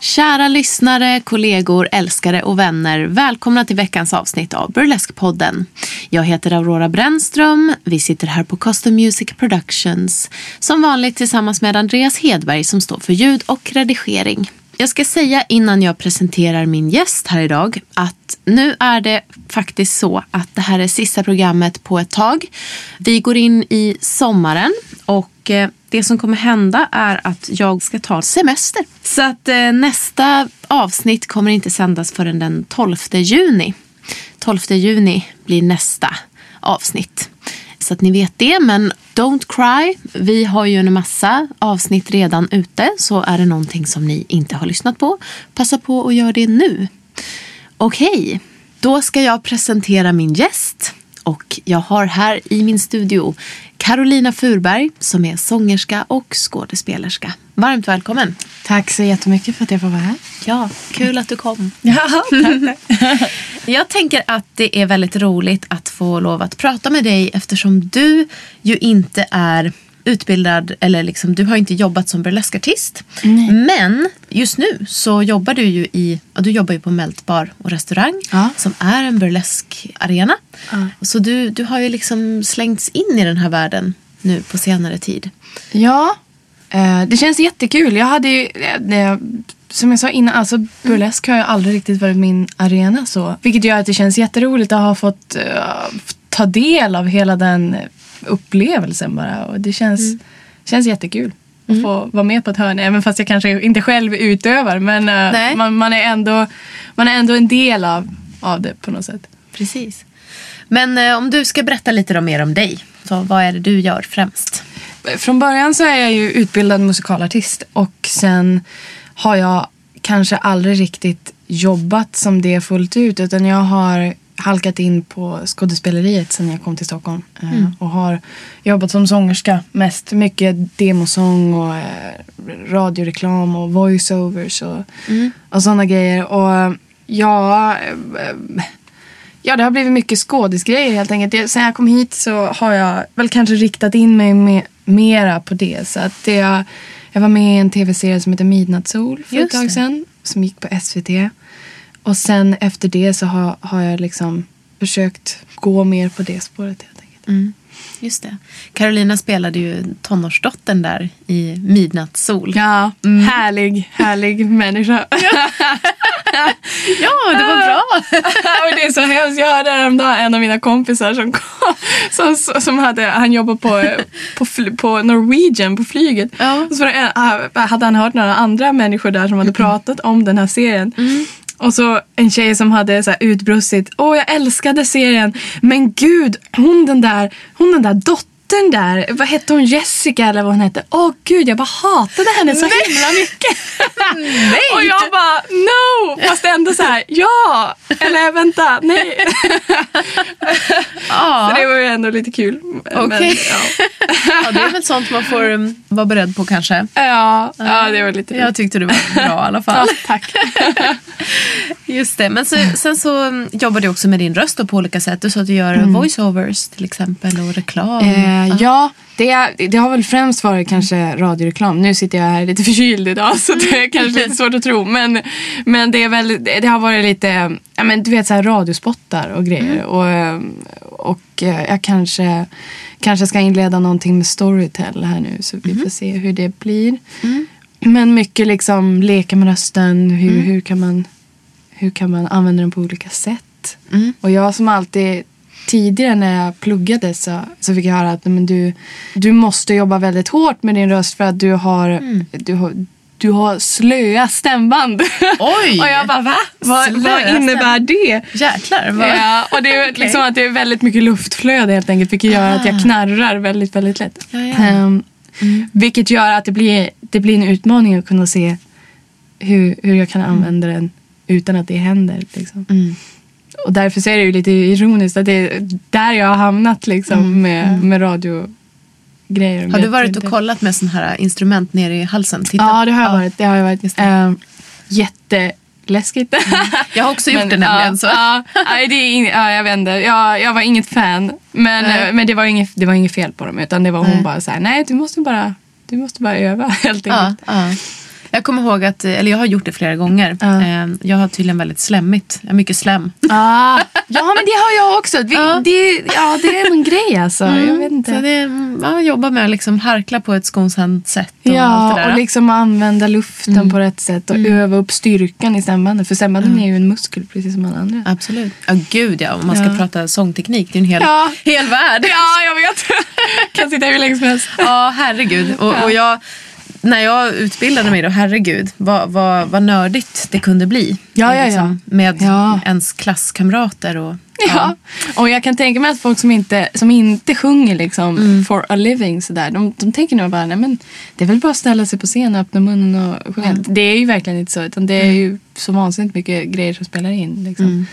Kära lyssnare, kollegor, älskare och vänner. Välkomna till veckans avsnitt av Burlesque-podden. Jag heter Aurora Brännström. Vi sitter här på Custom Music Productions. Som vanligt tillsammans med Andreas Hedberg som står för ljud och redigering. Jag ska säga innan jag presenterar min gäst här idag att nu är det faktiskt så att det här är sista programmet på ett tag. Vi går in i sommaren och eh, det som kommer hända är att jag ska ta semester. Så att eh, nästa avsnitt kommer inte sändas förrän den 12 juni. 12 juni blir nästa avsnitt. Så att ni vet det. Men don't cry. Vi har ju en massa avsnitt redan ute. Så är det någonting som ni inte har lyssnat på, passa på att göra det nu. Okej, då ska jag presentera min gäst. Och jag har här i min studio Carolina Furberg som är sångerska och skådespelerska. Varmt välkommen. Tack så jättemycket för att jag får vara här. Ja, kul att du kom. Ja. Jag tänker att det är väldigt roligt att få lov att prata med dig eftersom du ju inte är utbildad eller liksom, du har inte jobbat som burleskartist. Men just nu så jobbar du ju i, du jobbar ju på Melt Bar och restaurang Ja. som är en burleskarena. Ja. Så du, du har ju liksom slängts in i den här världen nu på senare tid. ja, eh, det känns jättekul. Jag hade ju, eh, det, som jag sa innan, alltså burlesk har ju aldrig riktigt varit min arena så. Vilket gör att det känns jätteroligt att ha fått eh, ta del av hela den upplevelsen bara. Och det känns, känns jättekul. Att få vara med på ett hörn, även fast jag kanske inte själv utövar. Men eh, man, man, är ändå, man är ändå en del av, av det på något sätt. Precis. Men eh, om du ska berätta lite mer om dig. Så vad är det du gör främst? Från början så är jag ju utbildad musikalartist och sen har jag kanske aldrig riktigt jobbat som det fullt ut utan jag har halkat in på skådespeleriet sen jag kom till Stockholm eh, och har jobbat som sångerska mest. Mycket demosång och eh, radioreklam och voiceovers och, och sådana grejer. Och ja, eh, Ja, det har blivit mycket skådisgrejer helt enkelt. Sen jag kom hit så har jag väl kanske riktat in mig med, mera på det. Så att det, jag, var med i en tv-serie som heter Midnattssol för Just ett tag det. sedan. Som gick på SVT. Och sen efter det så har, har jag liksom försökt gå mer på det spåret helt enkelt. Mm. Just det. Carolina spelade ju tonårsdottern där i Midnattssol. Ja, härlig, härlig människa. Ja, det var bra. och det är så hemskt. Jag hörde häromdagen en av mina kompisar som, kom, som, som hade, han jobbar på, på, på Norwegian på flyget. Ja. Och så en, ah, hade han hört några andra människor där som hade pratat om den här serien. Och så en tjej som hade så här utbrustit. Åh, jag älskade serien. Men gud, hon den där, hon den där dottern där, vad hette hon? Jessica eller vad hon hette? Åh gud, jag bara hatade henne så himla mycket. Och jag bara, no! Fast ändå så här, ja! Eller vänta, nej. Ja. Så det var ju ändå lite kul. Okej. ja. ja, det är väl sånt man får um, vara beredd på kanske. Ja, ja, det var lite Jag tyckte det var bra i alla fall. Ja, tack. Just det. Men så, sen så um, jobbar du också med din röst på olika sätt. Du sa att du gör voiceovers till exempel och reklam. Eh, ja, det, det har väl främst varit kanske radioreklam. Nu sitter jag här lite förkyld idag så det är kanske lite svårt att tro. Men, men det, är väl, det har varit lite, ja, men du vet så här radiospottar och grejer. Och, eh, och eh, jag kanske, kanske ska inleda någonting med Storytel här nu. Så vi får se hur det blir. Men mycket liksom leka med rösten. Hur, hur, kan man, hur kan man använda den på olika sätt? Och jag som alltid tidigare när jag pluggade så, så fick jag höra att men du, du måste jobba väldigt hårt med din röst för att du har, du har, du har slöa stämband. Oj! och jag bara va? Vad, vad innebär det? Jäklar. Vad... Ja, och det är liksom att det är väldigt mycket luftflöde helt enkelt. Vilket gör att jag knarrar väldigt, väldigt lätt. Ah. Ja, ja. Ehm, Vilket gör att det blir, det blir en utmaning att kunna se hur, hur jag kan använda den utan att det händer. Liksom. Mm. Och därför så är det ju lite ironiskt att det är där jag har hamnat liksom, med, med radiogrejer. Mm. Har du varit och kollat med sån här instrument nere i halsen? Titta. Ja, det har jag varit. Det har jag varit. Ehm, jätteläskigt. Jag har också gjort Men, det nämligen. ja, så. Ja, nej, det är ing, ja, jag vet inte. Jag, jag var inget fan. Men, Nej. eh, men det, var inget, det var inget fel på dem. Utan det var hon Nej. bara så här, nej du måste bara, du måste bara öva helt Ja, enkelt. ja. Jag kommer ihåg att, eller jag har gjort det flera gånger. Eh, Jag har tydligen väldigt slemmigt. Jag har mycket slem. Ah, ja men det har jag också. Vi, Ja. det, ja, det är en grej alltså. Jag vet inte. Så det, är- ja, jobba med att liksom harkla på ett skonsamt sätt. Och allt Ja, det där. och liksom använda luften på rätt sätt och öva upp styrkan i stämbanden. För stämbanden är ju en muskel precis som alla andra. Absolut. Ja, gud ja. Om man ska Ja. prata sångteknik. Det är en hel, Ja. hel värld. Ja, jag vet. kan sitta hur länge som helst. Ja, herregud. Och, och jag, när jag utbildade mig då, herregud, vad, vad, vad nördigt det kunde bli. liksom Ja, ja, ja. Med Ja. ens klasskamrater. Och, Ja. Och jag kan tänka mig att folk som inte, som inte sjunger liksom for a living sådär, de, de tänker nog bara, nej men det är väl bara att ställa sig på scen och öppna munnen och sjunga. Det är ju verkligen inte så, utan det är ju så vansinnigt mycket grejer som spelar in. Liksom.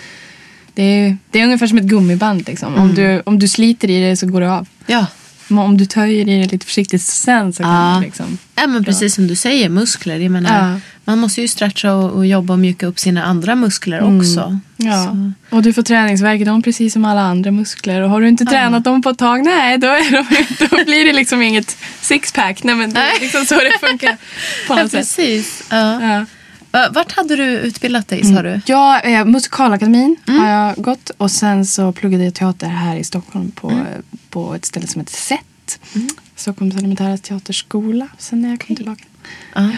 Det, är, det är ungefär som ett gummiband. Liksom. Om, du, om du sliter i det så går det av. ja. Men Om du töjer i det lite försiktigt sen så kan Ja. det liksom... Ja, men precis som du säger, muskler. Jag menar, Ja. Man måste ju stretcha och, och jobba och mjuka upp sina andra muskler också. Mm. Ja. Så. Och du får träningsvärk i dem precis som alla andra muskler. Och har du inte tränat dem på ett tag, nej då, är de, då blir det liksom inget sixpack. Nej men det är liksom så det funkar på Ja, något sätt. precis. Ja. Ja. Va- Vart hade du utbildat dig, sa du? Ja, eh, Musikalakademin har jag gått och sen så pluggade jag teater här i Stockholm på, eh, på ett ställe som heter SET. Stockholms elementära teaterskola. Sen när jag kom tillbaka. Ja,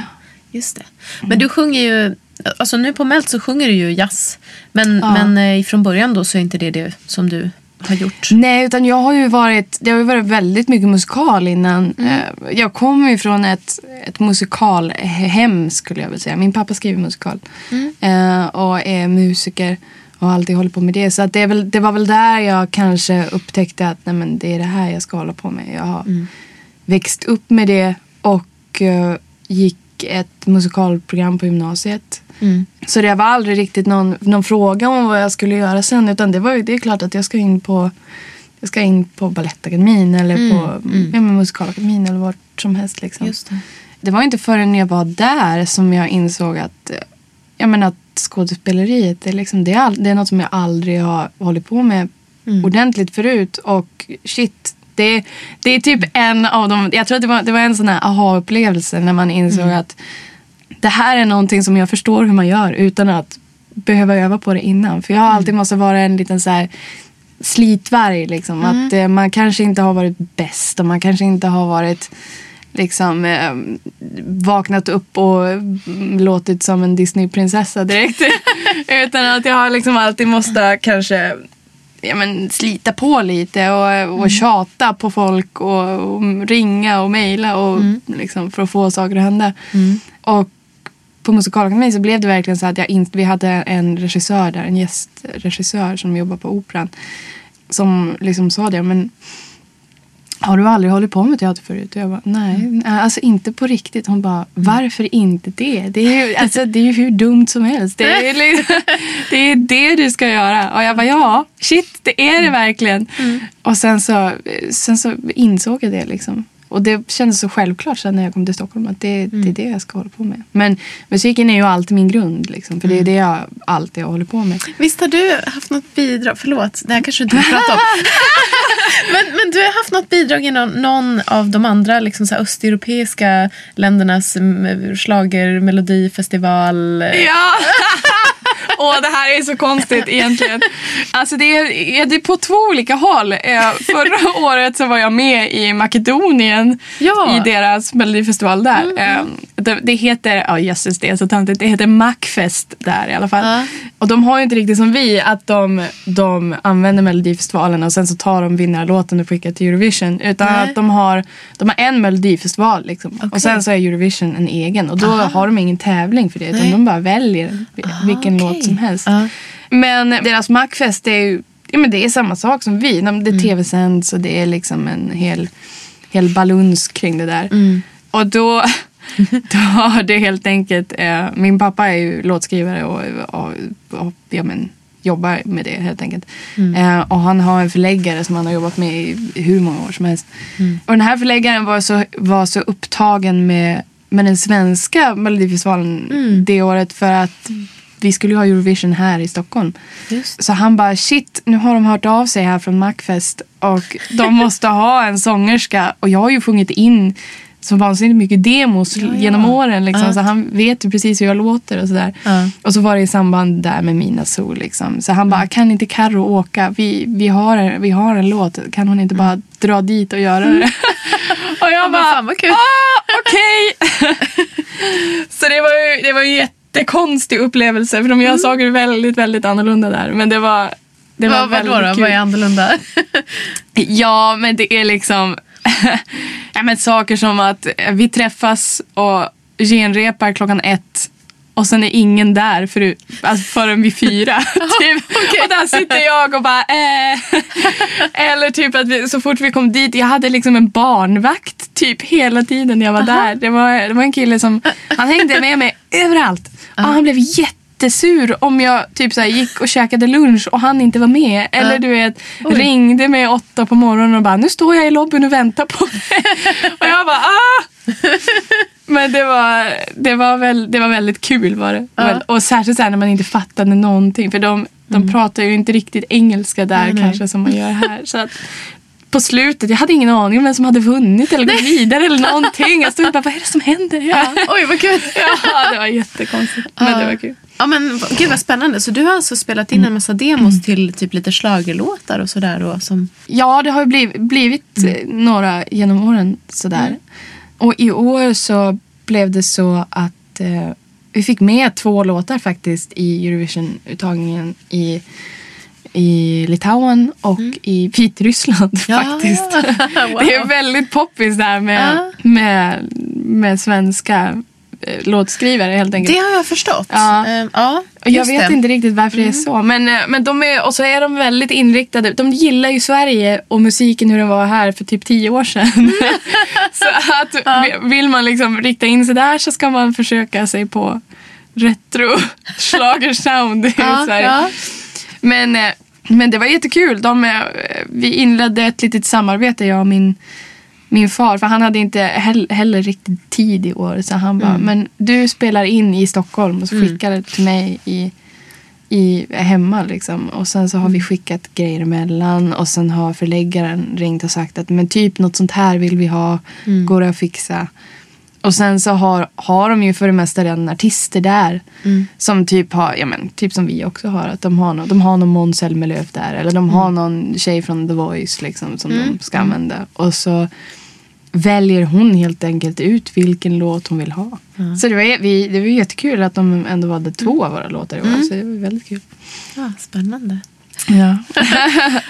just det. Men du sjunger ju, alltså nu på Melt så sjunger du ju jazz. Men, Ja. men eh, från början då så är inte det det som du har gjort. Nej, utan jag har ju varit, det har varit väldigt mycket musikal innan. Eh, Jag kommer ju från ett, ett musikalhem skulle jag vilja säga. Min pappa skriver musikal eh, och är musiker och har alltid hållit på med det. Så att det, väl, det var väl där jag kanske upptäckte att nej, men det är det här jag ska hålla på med. Jag har växt upp med det och eh, gick ett musikalprogram på gymnasiet. Mm. Så det var aldrig riktigt någon, någon fråga om vad jag skulle göra sen. Utan det var det är klart att jag ska in på jag ska in på Balettakademin eller Mm, på Ja, men Musikalakademin eller vart som helst. Liksom. Det. Det var inte förrän jag var där som jag insåg att, jag menar, att skådespeleriet det är, liksom, det, är all, det är något som jag aldrig har hållit på med Mm. ordentligt förut. Och shit, det, det är typ en av de... Jag tror att det var, det var en sån här aha-upplevelse när man insåg Mm. att det här är någonting som jag förstår hur man gör utan att behöva öva på det innan. För jag har alltid måste vara en liten så här slitvarg. Liksom. Att eh, man kanske inte har varit bäst och man kanske inte har varit liksom eh, vaknat upp och mm, låtit som en Disneyprinsessa direkt. Utan att jag har liksom alltid måste kanske ja, men, slita på lite och, och tjata på folk och, och ringa och mejla och, liksom, för att få saker att hända. Och på Musikalakademin så blev det verkligen så att jag inte, vi hade en regissör där, en gästregissör som jobbar på Operan. Som liksom sa det, men har du aldrig hållit på med teater förut? Och jag bara, nej, nej, alltså inte på riktigt. Hon bara, varför inte det? Det är ju, alltså, det är ju hur dumt som helst. Det är, liksom, det är det du ska göra. Och jag bara, ja, shit, det är det verkligen. Och sen så, sen så insåg jag det liksom. Och det kändes så självklart sen när jag kom till Stockholm att det, det är det jag ska hålla på med. Men musiken är ju alltid min grund liksom. För det är det jag alltid hållit på med. Visst har du haft något bidrag, förlåt, det här kanske du inte prata om. men, men du har haft något bidrag i någon, någon av de andra liksom så här, östeuropeiska ländernas mm, schlager, melodifestival. Ja! Och det här är så konstigt egentligen. Alltså det är, det är på två olika håll. Eh, Förra året så var jag med i Makedonien Ja. i deras melodifestival där. Eh, Det, det heter, ja jösses det är så töntigt, det heter Macfest där i alla fall. Ja. Och de har ju inte riktigt som vi att de, de använder melodifestivalen och sen så tar de vinnarlåten och skickar till Eurovision. Utan Nej. att de har, de har en melodifestival liksom. Okej. och sen så är Eurovision en egen. Och då har de ingen tävling för det utan Nej. de bara väljer vi- vilken okej. låt som helst. Ja. Men deras Macfest är ju ja, men det är samma sak som vi. De- Mm. Det tv-sänds och det är liksom en hel, hel baluns kring det där. Mm. Och då, då har det helt enkelt... Eh, min pappa är ju låtskrivare och, och, och ja, men, jobbar med det helt enkelt. Mm. Eh, och han har en förläggare som han har jobbat med i hur många år som helst. Mm. Och den här förläggaren var så, var så upptagen med, med den svenska melodifestivalen Mm. det året för att vi skulle ju ha Eurovision här i Stockholm. Just. Så han bara shit, nu har de hört av sig här från Macfest och de måste ha en sångerska. Och jag har ju sjungit in så vansinnigt mycket demos Ja, ja. genom åren. Liksom, Ja. Så han vet ju precis hur jag låter och sådär. Ja. Och så var det i samband där med Mina Sol. Liksom. Så han bara, kan inte Karo åka? Vi, vi, har en, vi har en låt. Kan hon inte bara dra dit och göra det? och jag bara, fan vad kul. ah, okej. så det var ju, det var ju en jättekonstig upplevelse. För de gör saker väldigt, väldigt annorlunda där. Men det var, det var vadå väldigt då? kul. Vad är annorlunda? Ja, men det är liksom ja, men saker som att vi träffas och genrepar klockan ett och sen är ingen där för, alltså förrän vid fyra. typ. Och där sitter jag och bara eh. Eller typ att vi, så fort vi kom dit, jag hade liksom en barnvakt typ hela tiden när jag var där. Det var, det var en kille som, han hängde med mig överallt. Och han blev jättesur om jag typ så här, gick och käkade lunch och han inte var med. Eller du vet, ringde mig åtta på morgonen och bara nu står jag i lobbyn och väntar på dig. och jag bara ah! Men det var, det, var väl, det var väldigt kul var det. Väl- Och särskilt så här när man inte fattade någonting. För de, de pratar ju inte riktigt engelska där Nej, nej. kanske som man gör här. Så att på slutet, jag hade ingen aning om vem som hade vunnit eller gått vidare eller någonting. Jag stod bara, vad är det som händer? Ja, Oj vad kul. ja det var jättekonstigt. Men det var kul. Ja men gud vad spännande. Så du har alltså spelat in en massa demos till typ lite schlagerlåtar och sådär då? Som... Ja, det har ju blivit, blivit eh, några genom åren sådär. Och i år så blev det så att eh, vi fick med två låtar faktiskt i Eurovision-uttagningen i, i Litauen och i Vitryssland Ja, faktiskt. wow. Det är väldigt poppis där med, Ja. med, med svenska eh, låtskrivare helt enkelt. Det har jag förstått. Ja. Ehm, ja jag vet det. Mm. inte riktigt varför det är så. Men, eh, men de är, och så är de väldigt inriktade. De gillar ju Sverige och musiken hur den var här för typ tio år sedan. så att vill man liksom rikta in sig där så ska man försöka sig på retro schlagersound i Ja, Sverige. ja. Men, eh, men det var jättekul. De, eh, vi inledde ett litet samarbete, jag och min, min far. För han hade inte heller, riktigt tid i år. Så han bara, men du spelar in i Stockholm och så skickar det till mig i, i, hemma. Liksom. Och sen så har vi skickat grejer emellan. Och sen har förläggaren ringt och sagt att men typ något sånt här vill vi ha. Går det att fixa? Och sen så har, har de ju för det mesta redan artister där. Som typ har, ja men typ som vi också har. Att de har, no, de har någon Måns Zelmerlöw där. Eller de har någon tjej från The Voice liksom som de ska använda. Och så väljer hon helt enkelt ut vilken låt hon vill ha. Så det var, vi, det var jättekul att de ändå valde två av våra låtar i år. Så det var väldigt kul. Ja, spännande. Ja.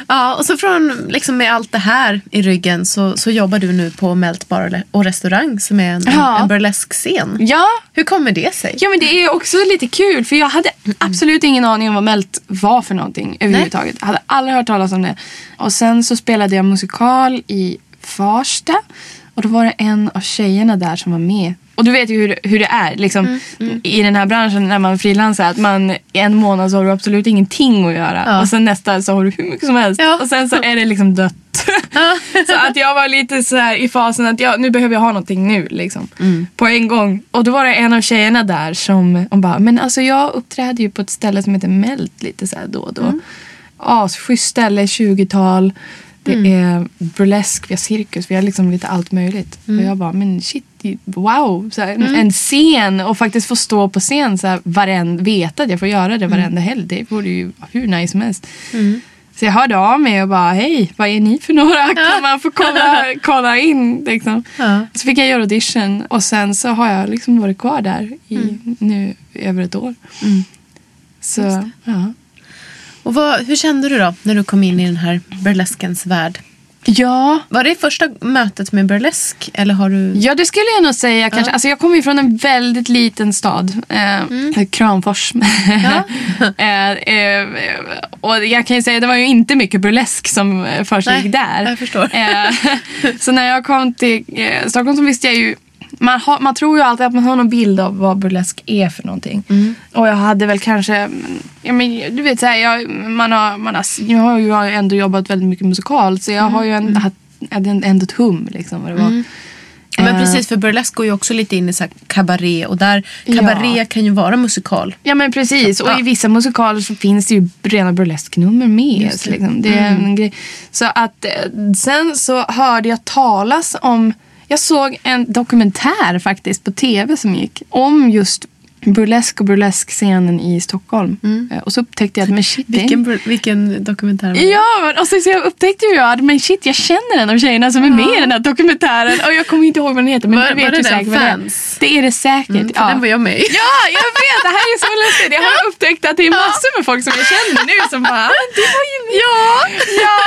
Ja, och så från, liksom med allt det här i ryggen så, så jobbar du nu på Melt Bar och restaurang som är en, Ja. en, en burlesk-scen. ja, Hur kommer det sig? Ja men det är också lite kul för jag hade absolut ingen aning om vad Melt var för någonting överhuvudtaget. Jag hade aldrig hört talas om det. Och sen så spelade jag musikal i Farsta och då var det en av tjejerna där som var med. Och du vet ju hur, hur det är liksom, i den här branschen när man frilansar. Att man i en månad så har du absolut ingenting att göra. Ja. Och sen nästa så har du hur mycket som helst. Ja. Och sen så är det liksom dött. så att jag var lite så här i fasen att jag, nu behöver jag ha någonting nu. Liksom, På en gång. Och då var det en av tjejerna där som hon bara, men alltså jag uppträder ju på ett ställe som heter Melt lite så här då och då. Asschysst ställe, 20-tal. Det Mm. är burlesk, vi har cirkus, vi har liksom lite allt möjligt. Mm. Och jag bara, men shit, wow. Här, en, en scen och faktiskt få stå på scen så här, varenda, veta att jag får göra det varenda helg. Det vore ju hur nice som helst. Mm. Så jag hörde av mig och bara, hej, vad är ni för några? Kan man få kolla, kolla in? Liksom. Ja. Så fick jag göra audition och sen så har jag liksom varit kvar där i nu över ett år. Så, ja. Och vad, hur kände du då när du kom in i den här burleskens värld? Ja, Var det första mötet med burlesk? Eller har du... Ja, det skulle jag nog säga. Kanske. Alltså, jag kommer ju från en väldigt liten stad. Eh, Kramfors. eh, eh, och jag kan ju säga att det var ju inte mycket burlesk som eh, försiggick där. jag förstår. Eh, så när jag kom till eh, Stockholm så visste jag ju man, har, man tror ju alltid att man har någon bild av vad burlesk är för någonting. Och jag hade väl kanske, ja, men, du vet så här, jag, man har, man har, jag har ju ändå jobbat väldigt mycket musikalt så jag har ju en, haft, ändå ett hum liksom vad det var. Men Eh, precis, för burlesk går ju också lite in i så här cabaret. Och där, Ja. cabaret kan ju vara musikal. Ja men precis. Och Ja. i vissa musikaler så finns det ju rena burlesknummer med. Just det. Liksom. det är en grej. Så att eh, sen så hörde jag talas om, jag såg en dokumentär faktiskt på tv som gick om just burlesk och burleskscenen i Stockholm. Eh, Och så upptäckte jag att men shit, Vilken, vilken dokumentär var det? Ja, och så, så jag upptäckte ju att men shit, jag känner en av tjejerna som är med i den här dokumentären. Och jag kommer inte ihåg vad den heter, men Var- du vet var det ju den säkert vad det är. Fans? Det är det säkert. Mm, ja. den var jag med. Ja, jag vet. Det här är så lustigt. Jag har upptäckt att det är massor med folk som jag känner nu som bara, "Ah, det var ju Ja, ja.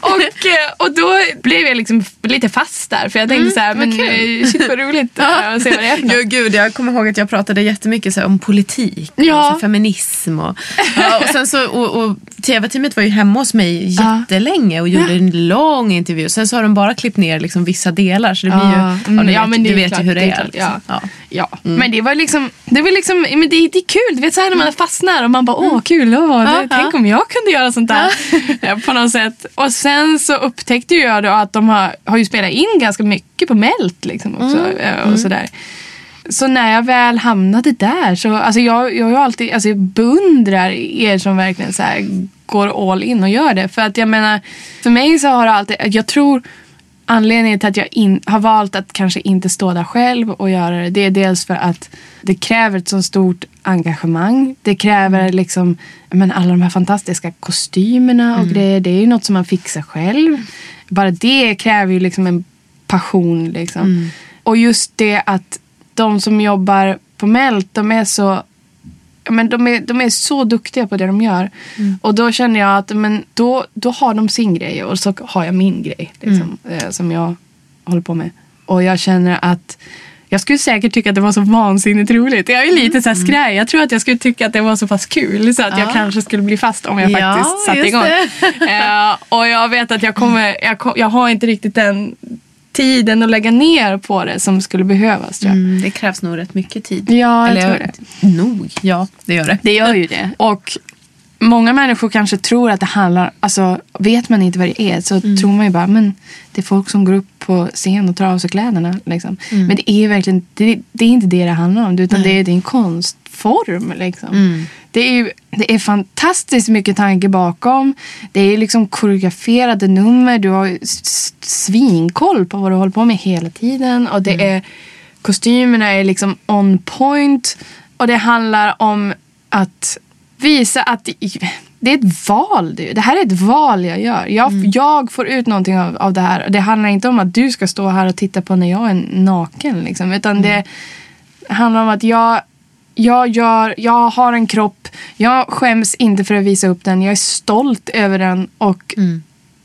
Och, eh, och då blev jag liksom lite fast där. För jag tänkte så här, men eh, shit vad roligt att se vad det är för något. Jo, gud, jag kommer ihåg att jag pratade jättemycket så om politik Ja. och feminism. Och, ja, och, sen så, och, och tv-teamet var ju hemma hos mig Ja. jättelänge och gjorde en lång intervju. Sen så har de bara klippt ner liksom, vissa delar. Så det blir ju, Ja, ja, mm, ja, men du vet klart, ju hur det, det är klart, liksom. ja. Ja. Ja, men det var liksom, det var liksom, men det, det är kul. Du vet så här när man fastnar och man bara, åh kul, åh, Ja, det, tänk ja. om jag kunde göra sånt där. Ja, på något sätt. Och sen så upptäckte jag då att de har, har ju spelat in ganska mycket på Melt liksom också. eh, Och sådär. Så när jag väl hamnade där så, alltså jag, jag, ju alltid, alltså jag beundrar er som verkligen så går all in och gör det. För att jag menar, för mig så har det alltid, jag tror anledningen till att jag in, har valt att kanske inte stå där själv och göra det, det är dels för att det kräver ett så stort engagemang. Det kräver liksom, jag menar, alla de här fantastiska kostymerna och grejer. Det är ju något som man fixar själv. Bara det kräver ju liksom en passion. Liksom. Och just det att de som jobbar på Melt, de är så men de, är, de är så duktiga på det de gör. Och då känner jag att men då, då har de sin grej och så har jag min grej liksom, eh, som jag håller på med. Och jag känner att jag skulle säkert tycka att det var så vansinnigt roligt. Jag är lite så här skraj. Jag tror att jag skulle tycka att det var så pass kul så att jag Ja. kanske skulle bli fast om jag Ja, faktiskt satte igång. Eh, och jag vet att jag kommer, jag, kom, jag har inte riktigt den tiden att lägga ner på det som skulle behövas tror jag. Mm, det krävs nog rätt mycket tid. Ja, jag Eller, tror det. Nog, ja det gör det. Det gör ju det. Och många människor kanske tror att det handlar, alltså vet man inte vad det är så tror man ju bara men det är folk som går upp på scen och drar av sig kläderna. Liksom. Men det är ju verkligen, det, det är inte det det handlar om utan det är, det är en konstform. Liksom. Det, är ju, det är fantastiskt mycket tanke bakom. Det är liksom koreograferade nummer. Du har svinkoll på vad du håller på med hela tiden. Och det är kostymerna är liksom on point. Och det handlar om att visa att det, det är ett val. Det, det här är ett val jag gör. Jag, jag får ut någonting av, av det här. Det handlar inte om att du ska stå här och titta på när jag är naken. Liksom, utan det handlar om att jag, jag, gör, jag har en kropp. Jag skäms inte för att visa upp den. Jag är stolt över den. Och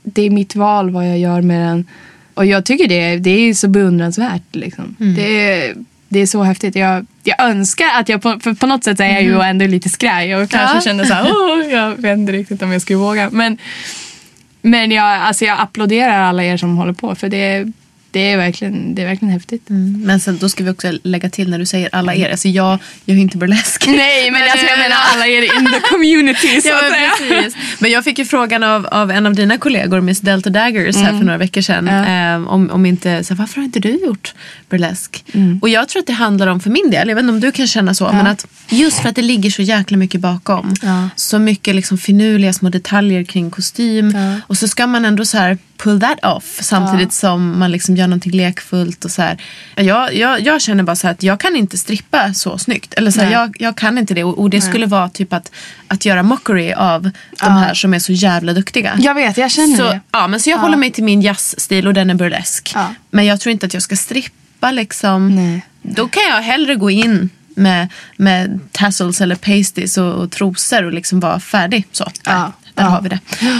det är mitt val vad jag gör med den. Och jag tycker det, det är så beundransvärt. Liksom. Det, är, det är så häftigt. Jag, jag önskar att jag på, för på något sätt är jag ju ändå lite skraj och kanske Ja. känner så här, "Åh, jag vet inte riktigt om jag skulle våga. Men, men jag, alltså jag applåderar alla er som håller på för det, det är verkligen, det är verkligen häftigt. Mm. Men sen, då ska vi också lägga till när du säger alla er. Alltså jag, jag är ju inte burlesk. Nej, men alltså, jag menar alla er in the community så Ja, men, men jag fick ju frågan av, av en av dina kollegor, Miss Delta Daggers, här för några veckor sedan. Ja. Eh, om, om inte, så här, varför har inte du gjort burlesk? Och jag tror att det handlar om, för min del, jag vet inte om du kan känna så, men att just för att det ligger så jäkla mycket bakom. Ja. Så mycket liksom finurliga små detaljer kring kostym. Ja. Och så ska man ändå så här pull that off samtidigt som man liksom gör någonting lekfullt. Och så här. Jag, jag, jag känner bara så att jag kan inte strippa så snyggt. Eller så här, Nej. jag, jag kan inte det. Och, och det skulle vara typ att, att göra mockery av de här som är så jävla duktiga. Jag vet, jag känner så, det. ja, men så jag håller mig till min jazzstil och den är burlesk. Ja. Men jag tror inte att jag ska strippa liksom. Nej. Då kan jag hellre gå in med, med tassels eller pasties och, och trosor och liksom vara färdig. Så, Ja. Där Ja. har vi det.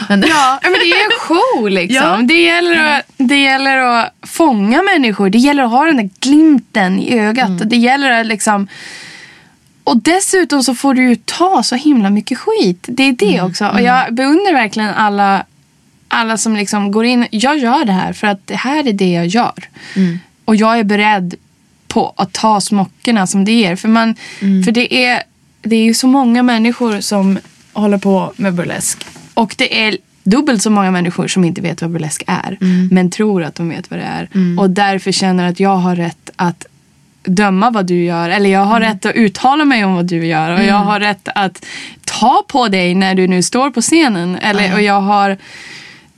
Men, Ja, men det är en show liksom. Ja. Det, gäller att, det gäller att fånga människor. Det gäller att ha den där glimten i ögat. Det gäller att liksom... Och dessutom så får du ju ta så himla mycket skit. Det är det också. Och jag beundrar verkligen alla, alla som liksom går in. Jag gör det här för att det här är det jag gör. Och jag är beredd på att ta smockorna som det ger. För, man, för det, är, det är ju så många människor som håller på med burlesk. Och det är dubbelt så många människor som inte vet vad burlesk är. Men tror att de vet vad det är. Och därför känner att jag har rätt att döma vad du gör. Eller jag har rätt att uttala mig om vad du gör. Och jag har rätt att ta på dig när du nu står på scenen. Eller, och jag har...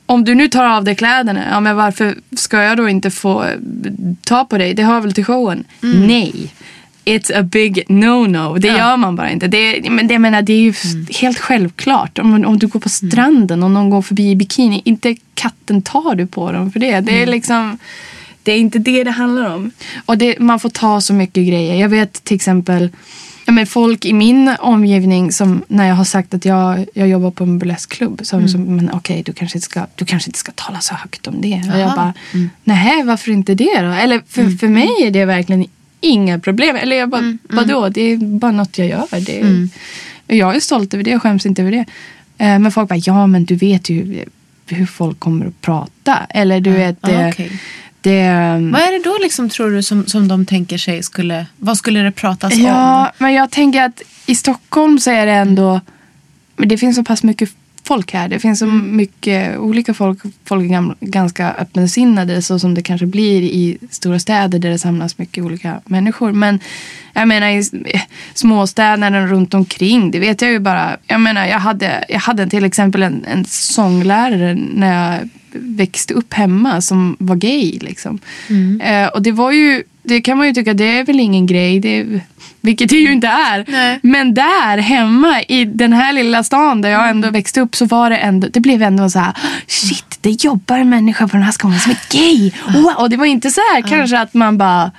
Om du nu tar av dig kläderna, ja, men varför ska jag då inte få ta på dig? Det hör väl till showen? Nej. It's a big no-no. Det gör man bara inte. Det, men det, jag menar, det är ju helt självklart. Om, om du går på stranden och någon går förbi i bikini, inte katten tar du på dem för det. Det är liksom... Det är inte det det handlar om. Och det, man får ta så mycket grejer. Jag vet till exempel ja, men folk i min omgivning som när jag har sagt att jag, jag jobbar på en burleskklubb. Så mm. som, men okej, du, kanske inte ska, du kanske inte ska tala så högt om det. Och jag bara, nej varför inte det då? Eller för, för mig är det verkligen inga problem. Eller jag bara, mm. vadå? Det är bara något jag gör. Det är, Jag är stolt över det och skäms inte över det. Eh, Men folk bara, ja men du vet ju hur folk kommer att prata. Eller du vet, Ja, det, okej. det, Vad är det då liksom tror du som, som de tänker sig skulle, vad skulle det pratas Ja, om? men jag tänker att i Stockholm så är det ändå... Men det finns så pass mycket folk här. Det finns så mycket olika folk. Folk är ganska öppensinnade så som det kanske blir i stora städer där det samlas mycket olika människor. Men jag menar i småstäderna runt omkring, det vet jag ju bara. Jag menar, jag hade, jag hade till exempel en, en sånglärare när jag växte upp hemma som var gay. Liksom. Eh, och det var ju, det kan man ju tycka, det är väl ingen grej. Det, vilket det ju inte är. Nej. Men där hemma i den här lilla stan där jag ändå växte upp så var det ändå, det blev ändå så här, shit, det jobbar en människa på den här skolan som är gay. Wow. Och det var inte så här kanske att man bara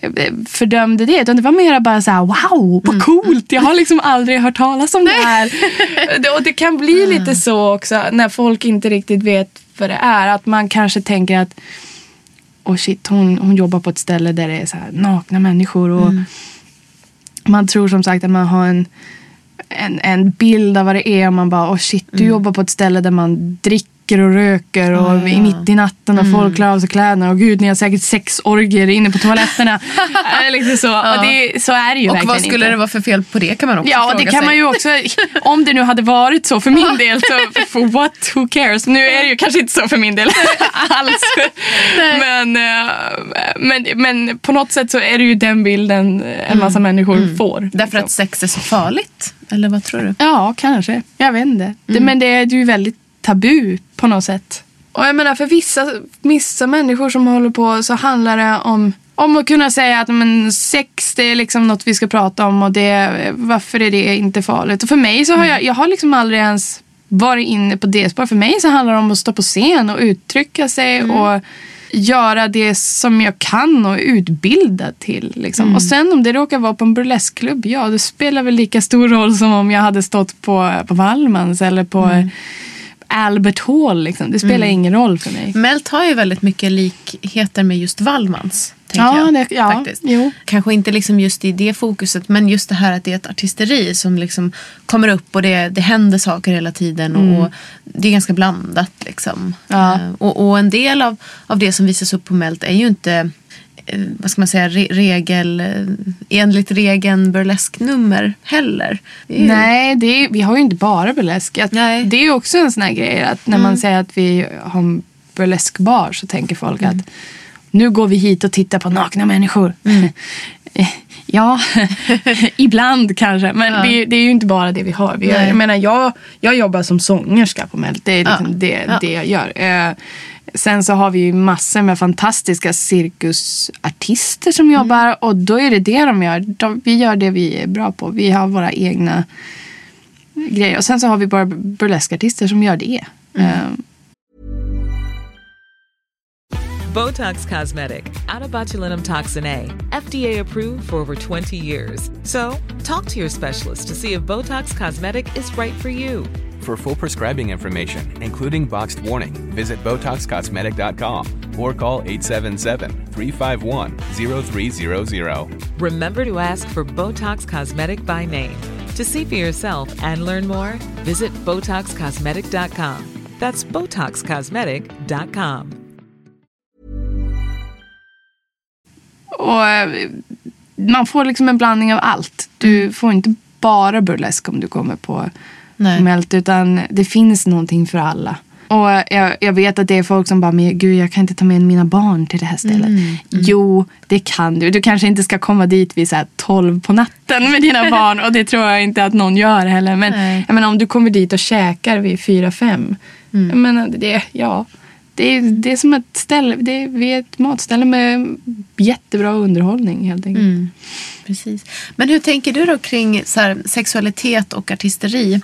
eh, fördömde det. Utan det var mer bara så här, wow, vad coolt. Jag har liksom aldrig hört talas om det här. Och det kan bli lite så också när folk inte riktigt vet vad det är. Att man kanske tänker att oh shit, hon, hon jobbar på ett ställe där det är så här nakna människor. Och Man tror som sagt att man har en, en, en bild av vad det är. Och man bara, oh shit, du jobbar på ett ställe där man dricker och röker och i mitt i natten och folk klär av sig kläderna. Och gud, ni har säkert sex orgier inne på toaletterna. Liksom så. Och det, så är det ju Och vad skulle inte. det vara för fel på det kan man också Ja, fråga det kan sig. man ju också. Om det nu hade varit så för min del, så for what, who cares? Nu är det ju kanske inte så för min del alls. Men, eh, men, men på något sätt så är det ju den bilden en massa människor får. Därför att sex är så farligt? Eller vad tror du? Ja, kanske. Jag vet inte. Det, men det är ju väldigt tabu på något sätt. Och jag menar för vissa, vissa människor som håller på så handlar det om, om att kunna säga att men, sex det är liksom något vi ska prata om och det, varför är det inte farligt? Och för mig så har jag, jag har liksom aldrig ens varit inne på det spår. För mig så handlar det om att stå på scen och uttrycka sig och göra det som jag kan och är utbildad till. Liksom. Och sen om det råkar vara på en burleskklubb, ja det spelar väl lika stor roll som om jag hade stått på, på Wallmans eller på Albert Hall. Liksom. Det spelar Mm. ingen roll för mig. Melt har ju väldigt mycket likheter med just Wallmans. Ja, jag, det- ja, faktiskt. jo. Kanske inte liksom just i det fokuset men just det här att det är ett artisteri som liksom kommer upp och det, det händer saker hela tiden och, och det är ganska blandat. Liksom. Mm. Ja. Eh, Och, och en del av, av det som visas upp på Melt är ju inte vad ska man säga, re, regel, eh, enligt regeln burlesknummer heller. Det ju- Nej, det är, vi har ju inte bara burlesk. Att. Mm. Det är ju också en sån här grej att när man säger att vi har en burleskbar så tänker folk Mm. att nu går vi hit och tittar på nakna människor. Mm. ja, ibland kanske. Men vi, det är ju inte bara det vi har. Vi, Nej. jag, menar, jag, jag jobbar som sångerska på Melt. Det är liksom Ja. det, Ja. det jag gör. Sen så har vi ju massor med fantastiska cirkusartister som jobbar och då är det det de gör. De, vi gör det vi är bra på. Vi har våra egna grejer. Och sen så har vi bara burleskartister som gör det. Eh, Botox Cosmetic, out of botulinum toxin A, FDA approved for over 20 years. So, talk to your specialist to see if Botox Cosmetic is right for you. For full prescribing information, including boxed warning, visit BotoxCosmetic.com or call 877-351-0300. Remember to ask for Botox Cosmetic by name. To see for yourself and learn more, visit BotoxCosmetic.com. That's BotoxCosmetic.com. och eh, man får liksom en blandning av allt. Du får inte bara burlesk om du kommer på Nej. Melt utan det finns någonting för alla. Och jag, jag vet att det är folk som bara, men gud jag kan inte ta med mina barn till det här stället. Mm, Jo, det kan du. Du kanske inte ska komma dit vid så här 12 på natten med dina barn och det tror jag inte att någon gör heller. Men Nej. jag menar, om du kommer dit och käkar vid 4-5. Mm. Jag menar, det, ja, det, är, det är som ett ställe, det är, vi är ett matställe med jättebra underhållning helt enkelt. Mm. Precis. Men hur tänker du då kring så här, sexualitet och artisteri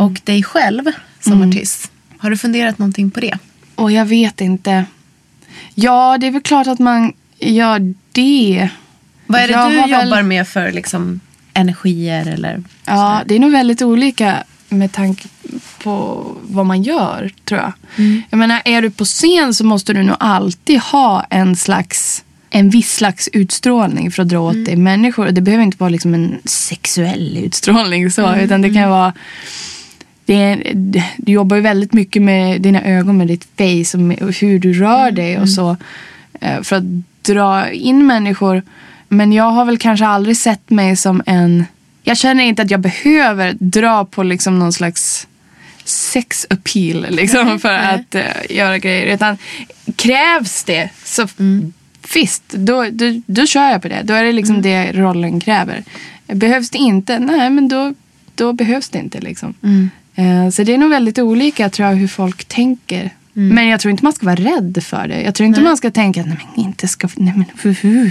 och dig själv som artist? Har du funderat någonting på det? Och jag vet inte. Ja, det är väl klart att man gör det. Vad är det Jag du har väl- jobbar med för liksom, energier eller? Ja, det är nog väldigt olika med tanke på vad man gör, tror jag. Jag menar, är du på scen så måste du nog alltid ha en slags en viss slags utstrålning för att dra åt dig människor. Det behöver inte vara liksom en sexuell utstrålning så, utan det kan vara det är, du jobbar ju väldigt mycket med dina ögon, med ditt face och, med, och hur du rör dig och så. eh, För att dra in människor. Men jag har väl kanske aldrig sett mig som en... Jag känner inte att jag behöver dra på liksom någon slags sex appeal liksom, för att eh, göra grejer. Utan krävs det så visst, då, då, då kör jag på det. Då är det liksom det rollen kräver. Behövs det inte? Nej, men då, då behövs det inte. Liksom. Eh, Så det är nog väldigt olika tror jag hur folk tänker. Men jag tror inte man ska vara rädd för det. Jag tror inte man ska tänka att nej, men inte ska, nej, men, hu, hu.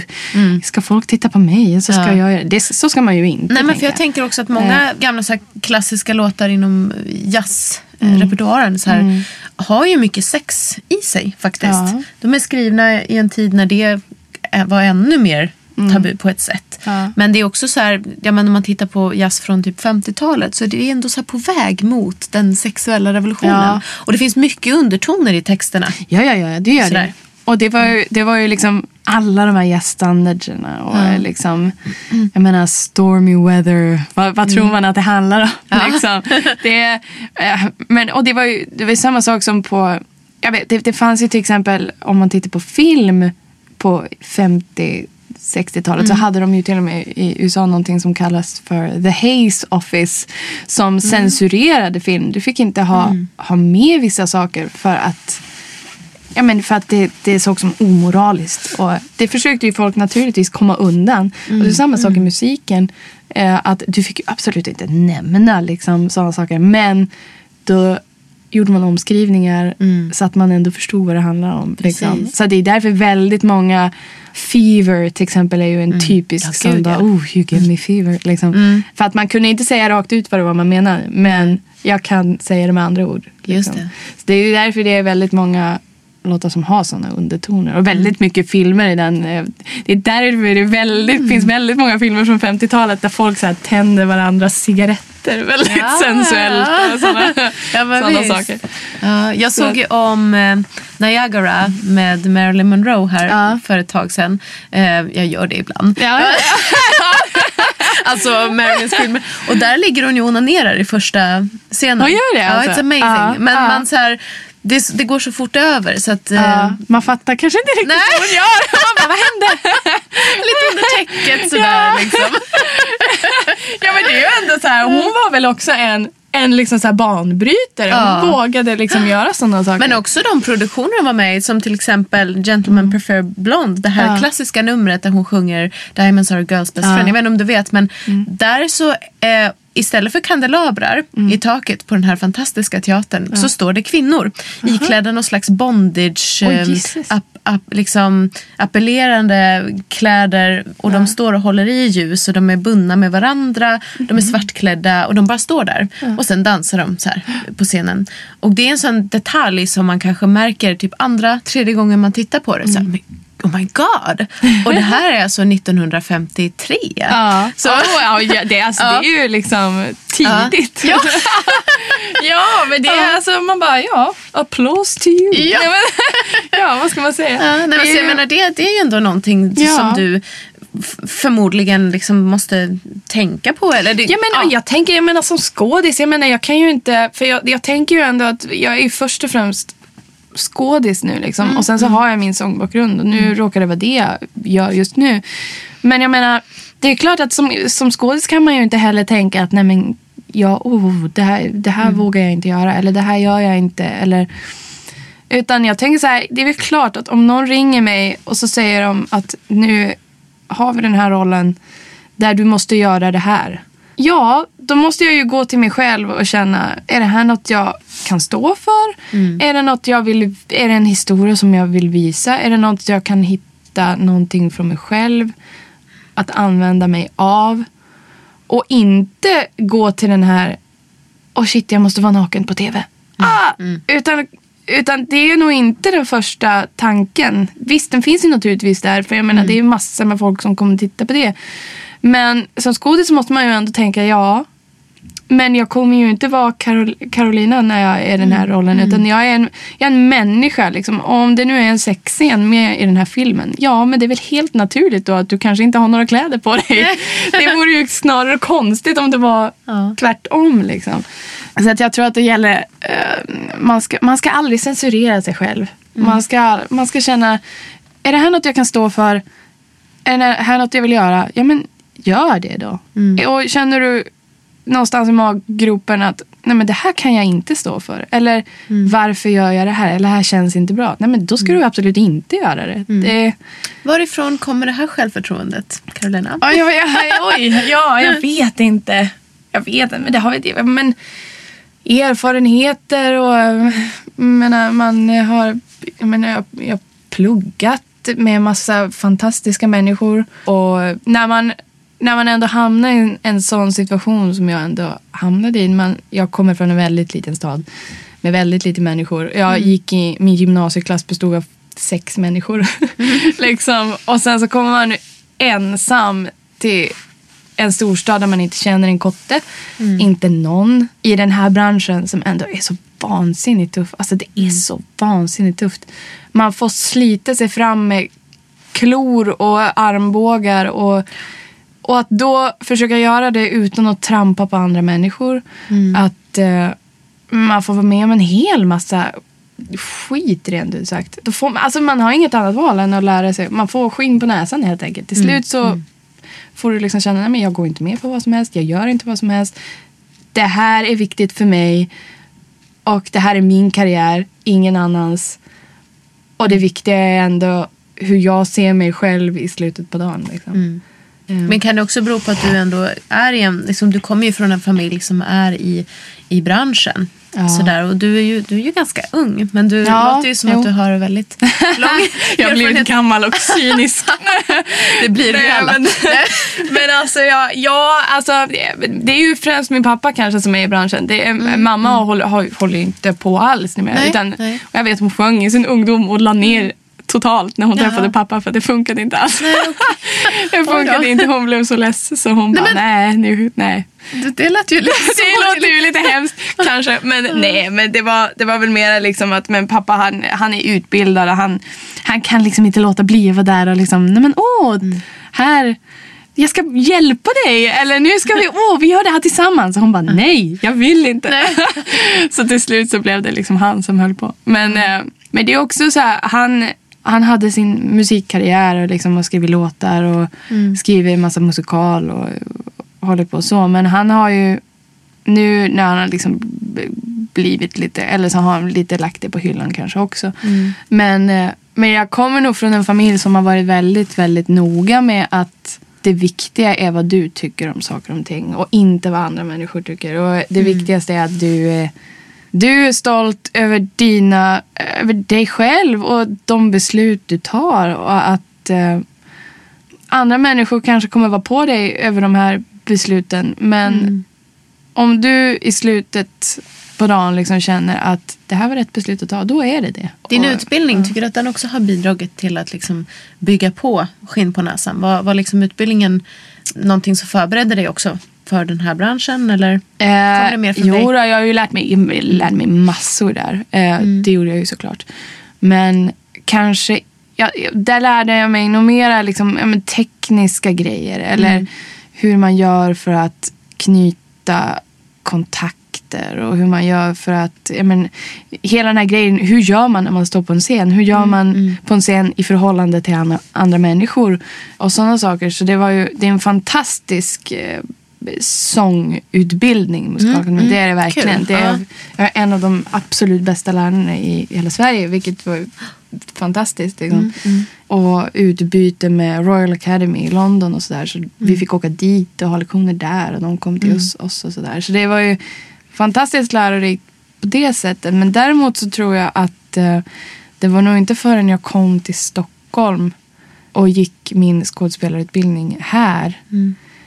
ska folk titta på mig så ska Ja. jag det. Så ska man ju inte Nej, men för jag tänker också att många gamla så klassiska låtar inom jazzrepertoaren så här, har ju mycket sex i sig faktiskt. Ja. De är skrivna i en tid när det eh, var ännu mer tabu på ett sätt. Ja. Men det är också så här, ja, men om man tittar på jazz från typ 50-talet så är det ändå så på väg mot den sexuella revolutionen. Ja. Och det finns mycket undertoner i texterna. Ja, ja, ja, det gör Sådär. det. Och det var, ju, det var ju liksom alla de här jazzstandarderna. Och liksom, jag menar, stormy weather. Vad, vad tror man att det handlar om? Liksom. Det, eh, men, och det var ju det var samma sak som på... Jag vet, det, det fanns ju till exempel, om man tittar på film på 50 60-talet så hade de ju till och med i USA någonting som kallas för The Hays Office som censurerade film. Du fick inte ha, ha med vissa saker för att Ja, men för att det, det såg som omoraliskt. Och det försökte ju folk naturligtvis komma undan. Och det är samma sak i musiken. Eh, att du fick ju absolut inte nämna liksom, sådana saker. Men då gjorde man omskrivningar så att man ändå förstod vad det handlar om. Liksom. Så det är därför väldigt många Fever till exempel är ju en typisk Ja, sån ja. oh you give me fever. Liksom. För att man kunde inte säga rakt ut vad det var man menade. Men jag kan säga det med andra ord. Just det. Så det är ju därför det är väldigt många låtar som har sådana undertoner. Och väldigt mycket filmer i den. eh, Det är därför det väldigt, finns väldigt många filmer från 50-talet där folk så här tänder varandras cigaretter sitter väldigt sensuellt och sådana, Ja, sådana saker. Ja, jag såg ju om eh, Niagara med Marilyn Monroe här Ja. för ett tag sedan. Eh, jag gör det ibland. Ja, ja, Alltså Marilyns filmer. Och där ligger hon ju och onanerar i första scenen. Hon gör det, Ja, alltså? it's amazing. Ja, Men ja. man så här, det, det går så fort över så att... eh, ja. Man fattar kanske inte riktigt Nej. vad hon gör. Man bara, vad hände? Lite under täcket sådär Ja. liksom. Ja men det är ju ändå så här, hon var väl också en, en liksom så banbrytare. Hon Ja. vågade liksom göra sådana saker. Men också de produktioner hon var med i som till exempel Gentlemen Prefer Blonde. Det här Mm. Ja. klassiska numret där hon sjunger Diamonds are a girl's best Ja. Mm. friend. Jag vet inte om du vet men där så eh, istället för kandelabrar Mm. i taket på den här fantastiska teatern så står det kvinnor iklädda någon slags bondage, Jesus. app, app, liksom appellerande kläder och de står och håller i ljus och de är bundna med varandra. De Mm. är svartklädda och de bara står där. Och sen dansar de så här på scenen. Och det är en sån detalj som man kanske märker typ andra, tredje gången man tittar på det. Så här, Mm. "Men, Oh my god! Och det här är alltså 1953. Ja, Så, så, ja, ja, det, alltså, Ja. det är ju liksom tidigt. Ja. ja, men det är alltså, man bara, ja, applås till you. Ja. Ja, men, ja vad ska man säga? Ja, nej, men, jag Det är- menar, det, det är ju ändå någonting Ja. som du förmodligen liksom måste tänka på. Eller det, Ja, men, Jag tänker, jag menar som skådis, jag menar jag kan ju inte, för jag, jag tänker ju ändå att jag är först och främst skådis nu liksom. Och sen så har jag min sångbakgrund och nu råkar det vara det jag gör just nu. Men jag menar, det är klart att som, som skådis kan man ju inte heller tänka att nej men, ja, oh, det här, det här vågar jag inte göra eller det här gör jag inte. Eller, utan jag tänker så här, det är väl klart att om någon ringer mig och så säger de att nu har vi den här rollen där du måste göra det här. Ja, då måste jag ju gå till mig själv och känna, är det här något jag kan stå för? Är det något jag vill, är det en historia som jag vill visa? Är det något jag kan hitta någonting från mig själv att använda mig av? Och inte gå till den här, åh shit jag måste vara naken på tv. Ah! Utan, utan det är nog inte den första tanken. Visst, den finns ju naturligtvis där. För jag menar, det är ju massor med folk som kommer titta på det. Men som skådis måste man ju ändå tänka, ja. Men jag kommer ju inte vara Carol- Carolina när jag är i den här rollen. Utan jag är en, jag är en människa. Liksom. Om det nu är en sexscen med i den här filmen. Ja, men det är väl helt naturligt då att du kanske inte har några kläder på dig. det vore ju snarare konstigt om det var Ja. tvärtom. Liksom. Så att jag tror att det gäller, eh, man, ska, man ska aldrig censurera sig själv. Man, ska, man ska känna, är det här något jag kan stå för? Är det här något jag vill göra? Ja men gör det då. Och känner du någonstans i maggropen att nej men det här kan jag inte stå för. Eller varför gör jag det här? Eller det här känns inte bra. Nej men då ska du absolut inte göra det. det Varifrån kommer det här självförtroendet, Carolina? Ja, jag, jag, oj, ja, jag vet inte. Jag vet inte, men det har vi men erfarenheter och jag menar, man har jag menar, jag, jag har pluggat med massa fantastiska människor och när man när man ändå hamnar i en, en sån situation som jag ändå hamnade i. Man, jag kommer från en väldigt liten stad med väldigt lite människor. Jag gick i, min gymnasieklass bestod av sex människor. liksom. Och sen så kommer man ensam till en storstad där man inte känner en kotte. Inte någon i den här branschen som ändå är så vansinnigt tuff. Alltså det är så vansinnigt tufft. Man får slita sig fram med klor och armbågar och, och att då försöka göra det utan att trampa på andra människor. Att eh, man får vara med om en hel massa skit rent ut sagt. Då får, man- alltså man har inget annat val än att lära sig. Man får skinn på näsan helt enkelt. Till slut så får du liksom känna att jag går inte med på vad som helst. Jag gör inte vad som helst. Det här är viktigt för mig. Och det här är min karriär, ingen annans. Och det viktiga är ändå hur jag ser mig själv i slutet på dagen. Liksom. Eh, Men kan det också bero på att du ändå är i en, liksom, du kommer ju från en familj som är i, i branschen. Ja. Sådär, och du är, ju, du är ju ganska ung, men du Ja, låter ju som jo. att du har väldigt lång jag blivit erfarenhet. gammal och cynisk. Det blir vi alla. men, men alltså, ja, ja, alltså, det- är ju främst min pappa kanske som är i branschen. Det är, Mamma håller, har, håller inte på alls numera. Nej, Utan, nej. och Jag vet hon sjöng i sin ungdom och la ner totalt när hon Jaha. träffade pappa för det funkade inte alls. Nej, okej. det funkade inte. Hon blev så less så hon Nej, bara, men- nej, nu, nej. Det, det lät ju lite Det låter ju lite hemskt kanske. Men nej, men det var, det var väl mer liksom att men pappa han, han är utbildad och han, han kan liksom inte låta bli att vara där och liksom, nej men åh, här, jag ska hjälpa dig. Eller nu ska vi, åh vi gör det här tillsammans. Och hon bara, nej jag vill inte. så till slut så blev det liksom han som höll på. Men, eh, men det är också så här, han, han hade sin musikkarriär och, liksom, och skrivit låtar och skrivit en massa musikal och, och håller på så. Men han har ju nu när han har liksom blivit lite, eller så har han lite lagt det på hyllan kanske också. Men, eh, men jag kommer nog från en familj som har varit väldigt, väldigt noga med att det viktiga är vad du tycker om saker och ting och inte vad andra människor tycker. Och det viktigaste är att du du är stolt över, dina, över dig själv och de beslut du tar. Och att eh, andra människor kanske kommer vara på dig över de här besluten. Men om du i slutet på dagen liksom känner att det här var rätt beslut att ta, då är det det. Din Och- utbildning, tycker du att den också har bidragit till att liksom bygga på skinn på näsan? Var, var liksom utbildningen någonting som förberedde dig också för den här branschen? Eller? Kommer det mer från jo, dig? då, jag har ju lärt mig, lärt mig massor där. Eh, Mm. Det gjorde jag ju såklart. Men kanske, ja, där lärde jag mig nog mera liksom, ja, tekniska grejer. Eller Mm. hur man gör för att knyta kontakter. Och hur man gör för att, ja, men, hela den här grejen, hur gör man när man står på en scen? Hur gör Mm, man på en scen i förhållande till andra, andra människor? Och sådana saker. Så det var ju, det är en fantastisk sångutbildning. Musikalakademien. det är det verkligen. Mm, Kul. Det är, Ja. Jag är en av de absolut bästa lärarna i hela Sverige. Vilket var fantastiskt. Liksom. Mm, Och utbyte med Royal Academy i London och sådär. Så Mm. vi fick åka dit och ha lektioner där. Och de kom till oss, oss och sådär. Så det var ju fantastiskt lärorikt på det sättet. Men däremot så tror jag att eh, det var nog inte förrän jag kom till Stockholm och gick min skådespelarutbildning här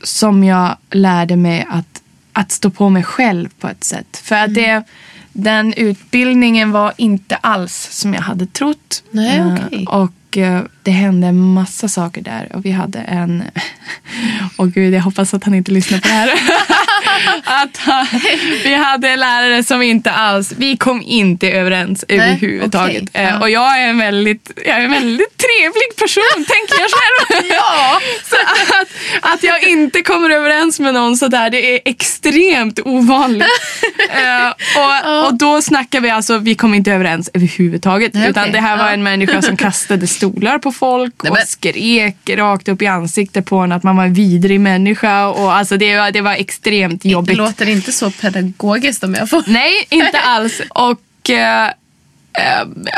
som jag lärde mig att, att stå på mig själv på ett sätt. För att det, den utbildningen var inte alls som jag hade trott. Nej, Eh, okej. Och eh, det hände en massa saker där. Och vi hade en... Åh gud, jag hoppas att han inte lyssnar på det här. att han, vi hade lärare som inte alls... Vi kom inte överens Nej, överhuvudtaget. Eh, Ja. Och jag är en väldigt, jag är en väldigt trevlig person, tänker jag själv. Ja. Så att, att jag inte kommer överens med någon sådär, det är extremt ovanligt. Eh, och, och då snackar vi alltså, vi kom inte överens överhuvudtaget. Nej, utan det här var en människa som kastade stolar på folk Nej, och men- skrek rakt upp i ansiktet på en att man var en vidrig människa. Och alltså det, var, det var extremt Det jobbigt. låter inte så pedagogiskt om jag får... Nej, inte alls. Och, eh,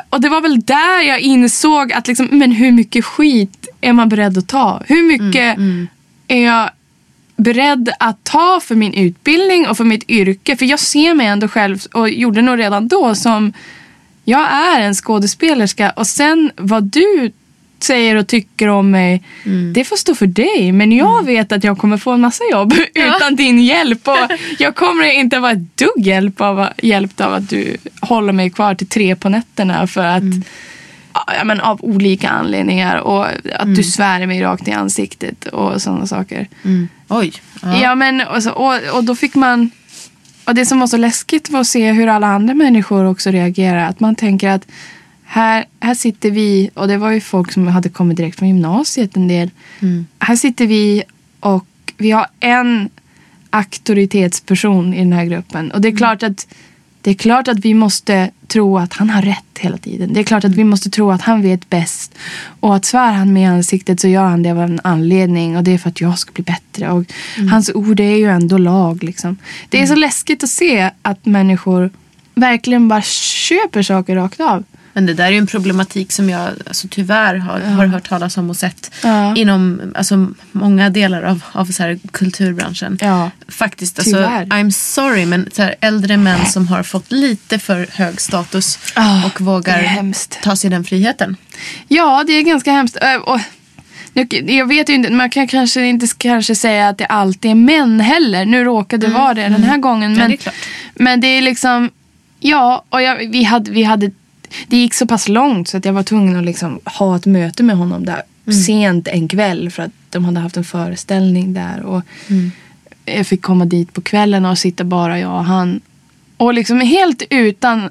och det var väl där jag insåg att liksom, men hur mycket skit är man beredd att ta? Hur mycket är jag beredd att ta för min utbildning och för mitt yrke? För jag ser mig ändå själv, och gjorde nog redan då, som jag är en skådespelerska. Och sen vad du säger och tycker om mig, det får stå för dig. Men jag vet att jag kommer få en massa jobb utan din hjälp. Och jag kommer inte vara ett dugg hjälp av, hjälpt av att du håller mig kvar till tre på nätterna för att ja, men av olika anledningar. Och att du svär mig rakt i ansiktet och sådana saker. Oj. Ja, men och, så, och, och då fick man... Och det som var så läskigt var att se hur alla andra människor också reagerar. Att man tänker att här, här sitter vi, och det var ju folk som hade kommit direkt från gymnasiet en del. Här sitter vi och vi har en auktoritetsperson i den här gruppen. Och det är klart att det är klart att vi måste tro att han har rätt hela tiden. Det är klart att vi måste tro att han vet bäst. Och att svär han med i ansiktet så gör han det av en anledning. Och det är för att jag ska bli bättre. Och hans ord är ju ändå lag. Liksom. Det är så läskigt att se att människor verkligen bara köper saker rakt av. Men det där är ju en problematik som jag alltså, tyvärr har, har hört talas om och sett Ja. inom alltså, många delar av, av så här, kulturbranschen. Ja. Faktiskt, alltså, Tyvärr. I'm sorry men så här, äldre män som har fått lite för hög status Ah, och det vågar ta sig den friheten. Ja, det är ganska hemskt. Och, jag vet ju inte, man kan kanske inte kanske säga att det alltid är män heller. Nu råkade det vara det den här gången. Ja, Men, det är klart. men det är liksom, ja, och jag, vi, hade, vi hade det gick så pass långt så att jag var tvungen att liksom ha ett möte med honom där sent en kväll för att de hade haft en föreställning där. Och Jag fick komma dit på kvällen och sitta bara jag och han. Och liksom helt utan...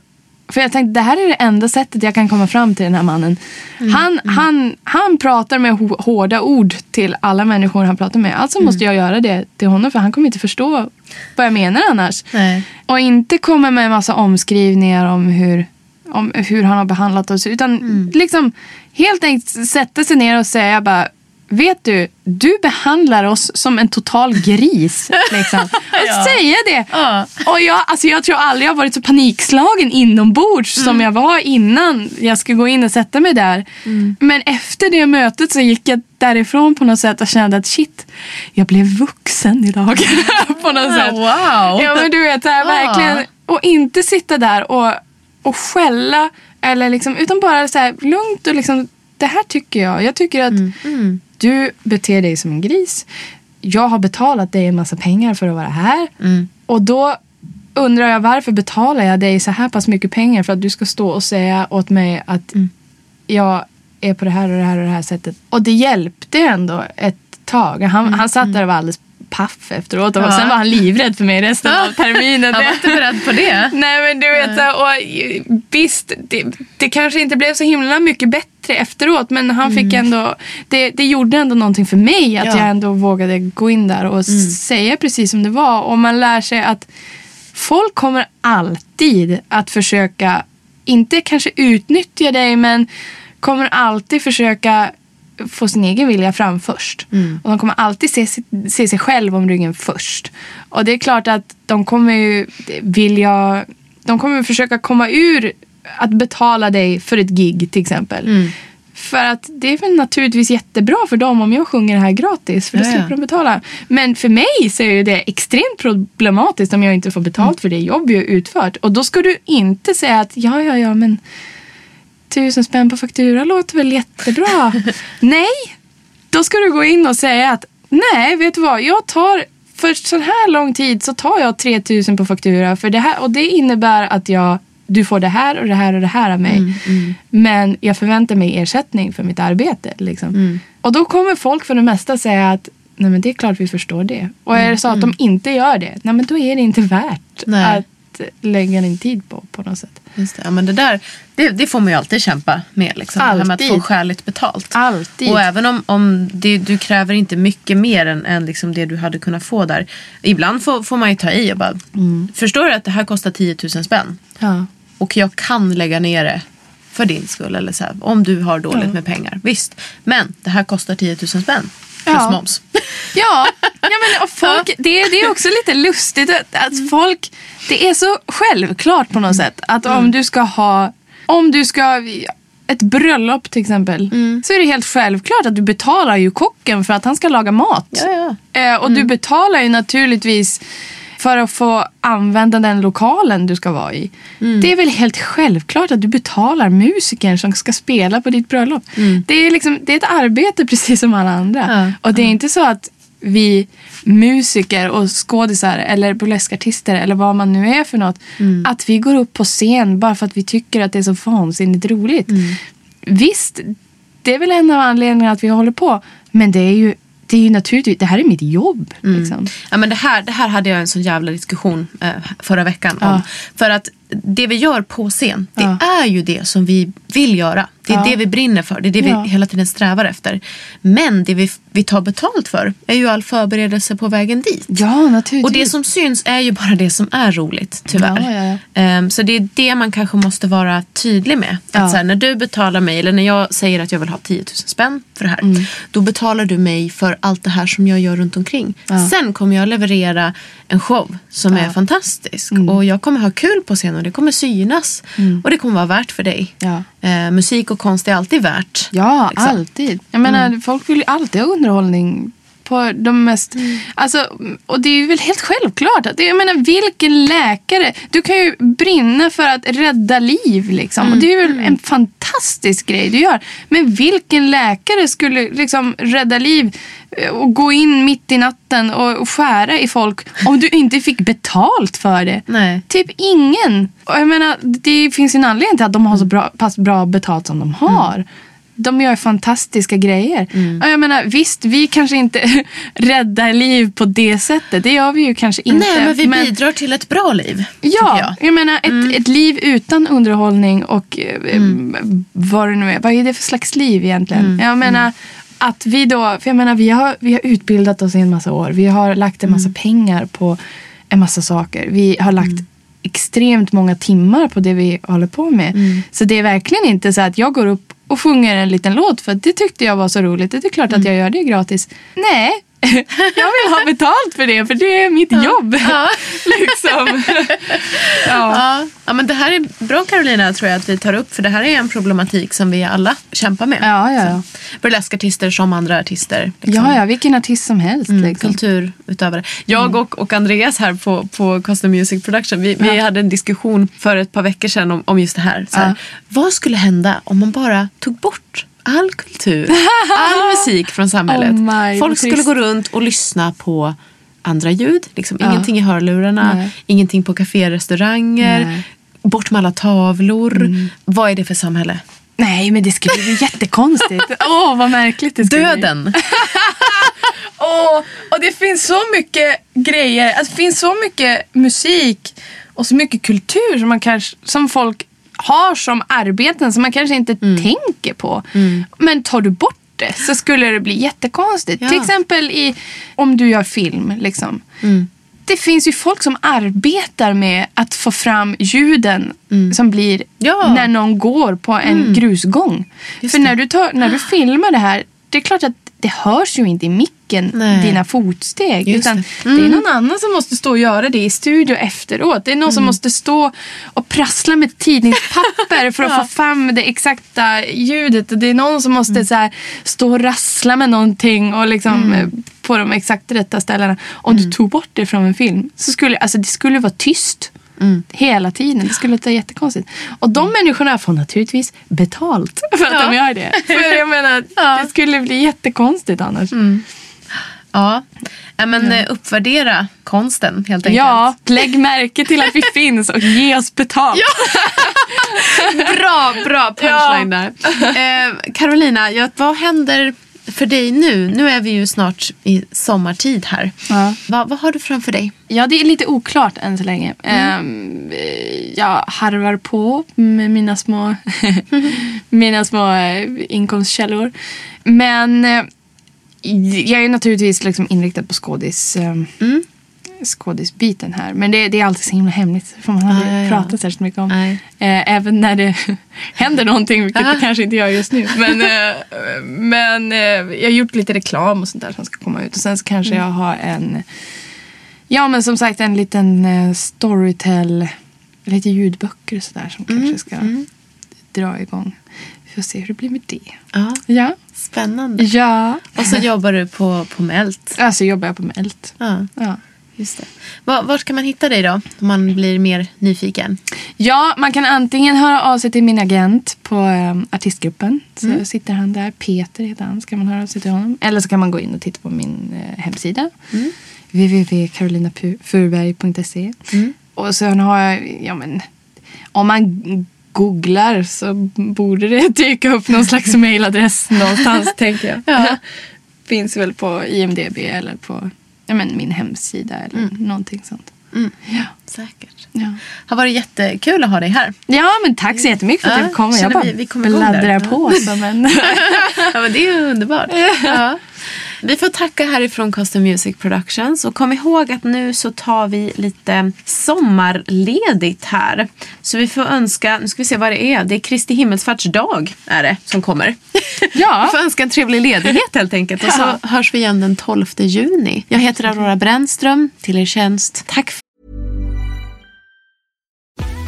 För jag tänkte det här är det enda sättet jag kan komma fram till den här mannen. Han, Han, han pratar med hå- hårda ord till alla människor han pratar med. Alltså måste jag göra det till honom för han kommer inte förstå vad jag menar annars. Nej. Och inte komma med en massa omskrivningar om hur, om hur han har behandlat oss. Utan liksom helt enkelt sätta sig ner och säga bara Vet du, du behandlar oss som en total gris. Liksom. Och säga det. Ja. Och jag, alltså jag tror aldrig jag har varit så panikslagen inombords som jag var innan jag skulle gå in och sätta mig där. Men efter det mötet så gick jag därifrån på något sätt och kände att shit, jag blev vuxen idag. på något sätt. Wow. Ja men du vet, så här, Ja. verkligen. Och inte sitta där och, och skälla. Eller liksom, utan bara så här, lugnt och liksom, det här tycker jag. Jag tycker att Mm. du beter dig som en gris. Jag har betalat dig en massa pengar för att vara här. Mm. Och då undrar jag varför betalar jag dig så här pass mycket pengar för att du ska stå och säga åt mig att Mm. jag är på det här och det här och det här sättet. Och det hjälpte ändå ett tag. Han, han satt där och var alldeles paff efteråt och Mm. Ja. sen var han livrädd för mig resten av terminen. Han var inte beredd på det. Nej men du vet, och visst, det, det kanske inte blev så himla mycket bättre efteråt men han fick ändå, det, det gjorde ändå någonting för mig att Ja. jag ändå vågade gå in där och säga precis som det var. Och man lär sig att folk kommer alltid att försöka, inte kanske utnyttja dig men kommer alltid försöka få sin egen vilja fram först. Och de kommer alltid se, sig- se sig själv om ryggen först. Och det är klart att de kommer ju vilja, de kommer försöka komma ur att betala dig för ett gig till exempel. För att det är väl naturligtvis jättebra för dem om jag sjunger det här gratis. För då slipper de betala. Men för mig så är det extremt problematiskt om jag inte får betalt för det jobb jag utfört. Och då ska du inte säga att ja, ja, ja, men tusen spänn på faktura låter väl jättebra. nej, då ska du gå in och säga att nej, vet du vad, jag tar för så här lång tid så tar jag 3000 på faktura för det här och det innebär att jag du får det här och det här och det här av mig. Men jag förväntar mig ersättning för mitt arbete. Liksom. Och då kommer folk för det mesta säga att nej men det är klart vi förstår det. Och är det så att de inte gör det, nej men då är det inte värt Nej. att lägga din tid på på något sätt. Just det. Ja, men det, där, det, det får man ju alltid kämpa med. Liksom. Det här med att Alltid. få skäligt betalt. Alltid. Och även om, om det, du kräver inte mycket mer än, än liksom det du hade kunnat få där. Ibland får, får man ju ta i och bara, förstår du att det här kostar 10 000 spänn? Ja. Och jag kan lägga ner det för din skull. Eller så här, om du har dåligt Ja. med pengar. Visst, men det här kostar 10 000 spänn. Plus Ja. moms. Ja, ja men och folk, det, det är också lite lustigt att, att folk, det är så självklart på något sätt att om du ska ha, om du ska ett bröllop till exempel så är det helt självklart att du betalar ju kocken för att han ska laga mat. Ja, ja. Eh, och du betalar ju naturligtvis för att få använda den lokalen du ska vara i. Det är väl helt självklart att du betalar musikern som ska spela på ditt bröllop. Det, är liksom, det är ett arbete precis som alla andra. Ja, Och det är inte så att vi musiker och skådisar eller burleskartister eller vad man nu är för något. Att vi går upp på scen bara för att vi tycker att det är så vansinnigt roligt. Visst, det är väl en av anledningarna att vi håller på. Men det är ju, det är ju naturligtvis, det här är mitt jobb. Liksom. Ja, men det, här, det här hade jag en sån jävla diskussion eh, förra veckan om. Ja. För att det vi gör på scen, det Ja. är ju det som vi vill göra. Det är Ja. det vi brinner för. Det är det Ja. vi hela tiden strävar efter. Men det vi, vi tar betalt för är ju all förberedelse på vägen dit. Ja, naturligtvis. Och det som syns är ju bara det som är roligt, tyvärr. Ehm, så det är det man kanske måste vara tydlig med. Att så här, när du betalar mig, eller när jag säger att jag vill ha 10 000 spänn för det här. Mm. Då betalar du mig för allt det här som jag gör runt omkring. Sen kommer jag leverera en show som är fantastisk. Mm. Och jag kommer ha kul på scen och det kommer synas. Och det kommer vara värt för dig. Ja. Eh, musik och konst är alltid värt. Ja, liksom. alltid. Jag menar, folk vill ju alltid ha underhållning på de mest... Alltså, och det är väl helt självklart. Att, jag menar, vilken läkare... Du kan ju brinna för att rädda liv. Liksom. Och det är väl en fantastisk grej du gör. Men vilken läkare skulle liksom rädda liv eh, och gå in mitt i natten och skära i folk om du inte fick betalt för det? Nej. Typ ingen. Och jag menar, det finns ju en anledning till att de har så bra, pass bra betalt som de har. De gör fantastiska grejer. Och jag menar, visst, vi kanske inte räddar liv på det sättet. Det gör vi ju kanske inte. Nej, men vi bidrar till ett bra liv. Ja, jag. jag. menar ett, ett liv utan underhållning och eh, vad det nu är. Vad är det för slags liv egentligen? Jag menar att vi då, för jag menar vi har, vi har utbildat oss i en massa år. Vi har lagt en massa pengar på en massa saker. Vi har lagt extremt många timmar på det vi håller på med. Så det är verkligen inte så att jag går upp och sjunger en liten låt för det tyckte jag var så roligt. Det är klart att jag gör det gratis. Nej, jag vill ha betalt för det för det är mitt jobb. liksom. ja. Ja. ja, men det här är bra Carolina tror jag att vi tar upp för det här är en problematik som vi alla kämpar med. Ja, ja, ja. Burleskartister som andra artister. liksom. Ja, ja, vilken artist som helst. Mm, liksom. kulturutövare. Jag och, och Andreas här på, på Custom Music Production, vi, vi hade en diskussion för ett par veckor sedan om, om just det här. Så här Ja. Vad skulle hända om man bara tog bort all kultur, all musik från samhället? Oh Folk skulle gå runt och lyssna på andra ljud, liksom Ja. ingenting i hörlurarna, Nej. ingenting på kafé restauranger, Nej. bort med alla tavlor. Vad är det för samhälle? Nej, men det skulle bli jättekonstigt. Åh, vad märkligt det skulle bli. Döden! Åh, och det finns så mycket grejer. Alltså, det finns så mycket musik och så mycket kultur som, man kanske, som folk har som arbeten som man kanske inte tänker på. Men tar du bort det så skulle det bli jättekonstigt. Ja. Till exempel i, om du gör film. Liksom. Det finns ju folk som arbetar med att få fram ljuden som blir Ja. när någon går på en grusgång. För när du, tar, när du filmar det här, det är klart att det hörs ju inte i micken, Nej. dina fotsteg. Just utan det. det. är någon annan som måste stå och göra det i studio efteråt. Det är någon som måste stå och prassla med tidningspapper för att få fram det exakta ljudet. Och det är någon som måste så här, stå och rassla med någonting och liksom, eh, på de exakt rätta ställena. Om du tog bort det från en film så skulle alltså, det skulle vara tyst. Hela tiden. Det skulle låta jättekonstigt. Och de människorna får naturligtvis betalt för att Ja. de gör det. För jag menar, det skulle bli jättekonstigt annars. Ja, ja men eh, uppvärdera konsten helt enkelt. Ja, lägg märke till att vi finns och ge oss betalt. Bra, bra punchline där. Eh, Carolina, ja, vad händer för dig nu? Nu är vi ju snart i sommartid här. Ja. Va, vad har du framför dig? Ja, det är lite oklart än så länge. Ehm, eh, jag harvar på med mina små, mina små eh, inkomstkällor. Men eh, jag är naturligtvis liksom inriktad på skådis, eh, skådisbiten här. Men det, det är alltid så himla hemligt. Får man aldrig Ah, ja. prata särskilt mycket om. Eh, även när det händer någonting, vilket Ah. det kanske inte gör just nu. Men, eh, men eh, jag har gjort lite reklam och sånt där som ska komma ut. Och sen så kanske jag har en Ja men som sagt en liten eh, storytell, lite ljudböcker och sådär som kanske ska dra igång. Vi får se hur det blir med det. Ja, Ja. spännande. Ja. Och så jobbar du på, på Melt. Alltså jobbar jag på Melt. Ja, Ja. Just det. Va, vart kan man hitta dig då? Om man blir mer nyfiken. ja, man kan antingen höra av sig till min agent på eh, artistgruppen. Så sitter han där, Peter heter han, ska man höra av sig till honom. Eller så kan man gå in och titta på min eh, hemsida. www.carolinafurberg.se Och sen har jag, ja men, om man googlar så borde det dyka upp någon slags mailadress någonstans tänker jag. Ja. Finns väl på IMDB eller på ja, men, min hemsida eller någonting sånt. Ja. Säkert. Ja. Har varit jättekul att ha dig här. ja, men tack så jättemycket för att Ja, jag kom. Jag bara vi- vi på som en... Ja, men det är ju underbart. Ja. Vi får tacka härifrån Custom Music Productions och kom ihåg att nu så tar vi lite sommarledigt här. Så vi får önska, nu ska vi se vad det är, det är Kristi himmelsfärdsdag är det som kommer. Ja. Vi får önska en trevlig ledighet helt enkelt och så Ja. hörs vi igen den 12 juni. Jag heter Aurora Brännström, till er tjänst. Tack för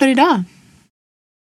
För idag.